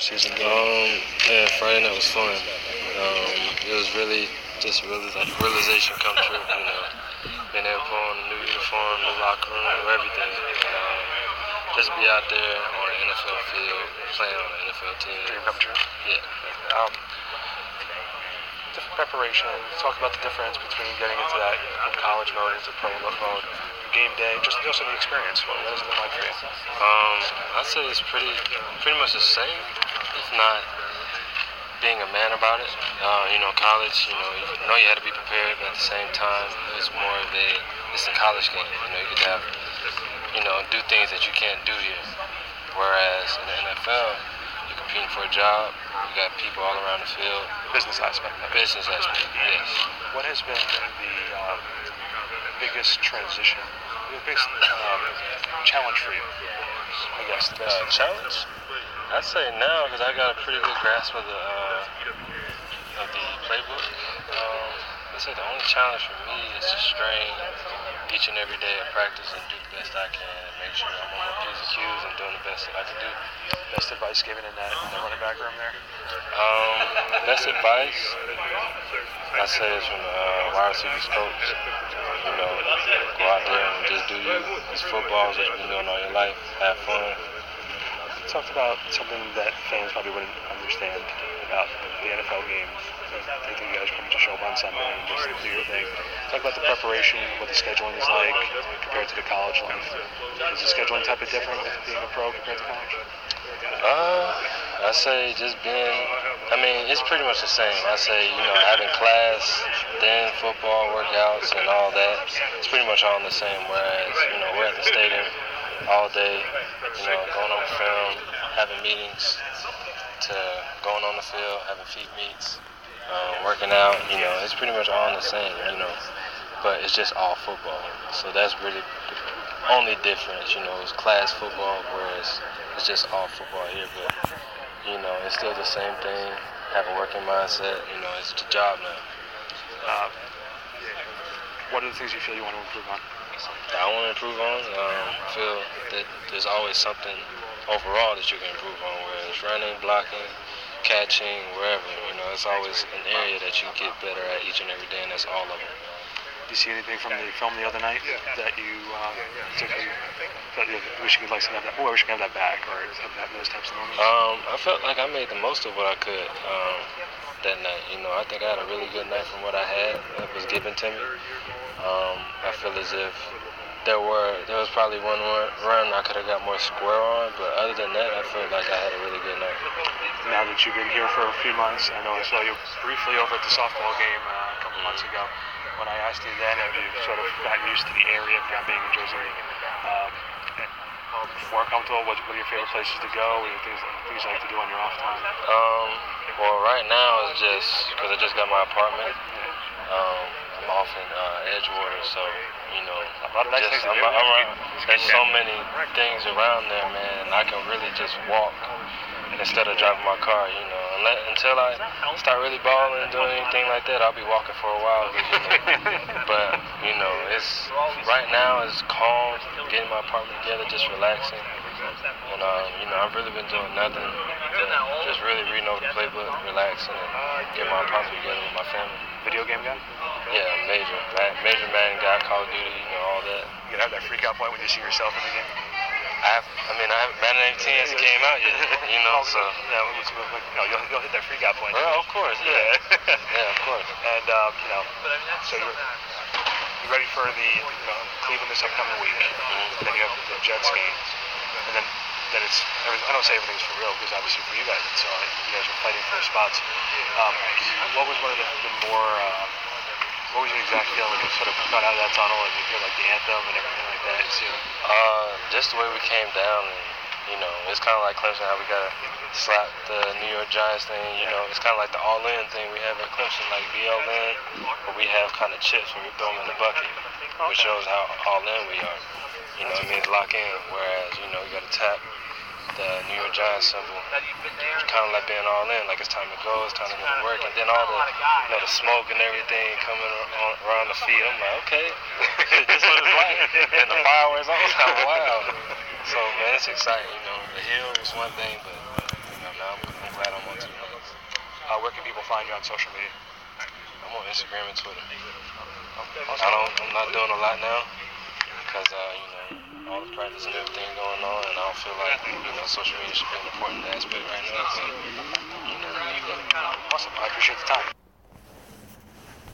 season game? Um, yeah, Friday night was fun. Um, it was really just really like realization come true. You know, being able to put on a new uniform, new locker room, everything. And, um, just be out there on an NFL field, playing on an NFL team. Dream come true. Yeah. Um, different preparation. Talk about the difference between getting into that college mode into pro mode, game day, just also the experience. What does it look like for you? Um, I'd say it's pretty pretty much the same, if not being a man about it. Uh, you know, college, you know, you know you had to be prepared, but at the same time, it's more of a it's a college game. You know, you could have you know do things that you can't do here. Whereas in the NFL, you're competing for a job. You got people all around the field. Business aspect. Business aspect, yes. What has been the um, biggest transition, the biggest um, challenge for you? I guess. The challenge? I'd say now because I got a pretty good grasp of the uh, of the playbook. The only challenge for me is to strain each and every day at practice and do the best I can. And make sure I'm on my p's and q's and doing the best that I can do. best advice given in that, in the running back room there? Um, best advice I say is from the uh, wide receivers coach. You know, go out there and just do you. It's football, is what you've been doing all your life. Have fun. Talked about something that fans probably wouldn't understand about the NFL game. They think you guys come to show up on Sunday and just do your thing. Talk about the preparation, what the scheduling is like compared to the college life. Is the scheduling type of different with being a pro compared to college? Uh, I say just being. I mean, it's pretty much the same. I say you know having class, then football workouts and all that. It's pretty much all in the same. Whereas you know we're at the stadium all day. You know, going on the film, having meetings, to going on the field, having feet meets, um, working out. You know, it's pretty much all the same. You know, but it's just all football. So that's really the only difference. You know, it's class football, whereas it's just all football here. But you know, it's still the same thing. Have a working mindset. You know, it's the job now. Uh, what are the things you feel you want to improve on? That I want to improve on. Um, I feel that there's always something overall that you can improve on, whether it's running, blocking, catching, wherever. You know, it's always an area that you get better at each and every day, and that's all of them. Did you see anything from the film the other night that you particularly you wish you could like have that? Oh, I wish I could have that back, or have that those types of moments. Um, I felt like I made the most of what I could um, that night. You know, I think I had a really good night from what I had that was given to me. Um, I feel as if there were there was probably one run, run I could have got more square on, but other than that, I feel like I had a really good night. now that you've been here for a few months, I know I saw you briefly over at the softball game uh, a couple months ago. When I asked you then, have you sort of gotten used to the area from being in Jersey? Um, and more comfortable? What, what are your favorite places to go? What are your things, things you like to do on your off time? Um, well, right now it's just because I just got my apartment. Um, I'm off in uh, Edgewater, so you know, A lot of nice just, I'm. I'm around, there's so many things around there, man. I can really just walk instead of driving my car. You know, Until I start really balling and doing anything like that, I'll be walking for a while. You know. but you know, it's right now it's calm, getting my apartment together, just relaxing. And um, you know, I've really been doing nothing, just really reading over the playbook, relaxing, and getting my apartment together with my family. Video game guy? Yeah, major, major man guy, Call of Duty, you know, all that. You can have that freak out point when you see yourself in the game. I, have, I mean, I haven't Madden 18 hasn't came out yet, you know, so. yeah, when you, when, you know, you'll, you'll hit that freak out point. Well, of course, yeah, yeah, of course. And um, you know, so you're, you're ready for the you know, Cleveland this upcoming week. Mhm. Then you have the Jets game, and then then it's I don't say everything's for real because obviously for you guys it's uh, you guys are fighting for spots. Um, what was one of the, the more uh, when you sort of got out of that tunnel and you hear like the anthem and everything like that? And Uh, just the way we came down, and you know, it's kind of like Clemson, how we gotta slap the New York Giants thing. You know, it's kind of like the all-in thing we have at Clemson, like be all in, but we have kind of chips when we throw them in the bucket, which shows how all in we are. You know, it means lock in. Whereas, you know, you gotta tap the New York Giants symbol. It's kind of like being all in, like it's time to go, it's time to go to work, and then all the, you know, the smoke and everything coming on, around the feet. I'm like, okay, this is what it's like. And the fireworks, I was like, wow. So man, it's exciting. You know, the hill was one thing, but you know, now I'm going back on to help. How can people find you on social media? I'm on Instagram and Twitter. I don't. I'm not doing a lot now because uh, you know all the practice and everything going on, and I don't feel like you know social media should be an important aspect right now. So, you know. Awesome. I appreciate the time.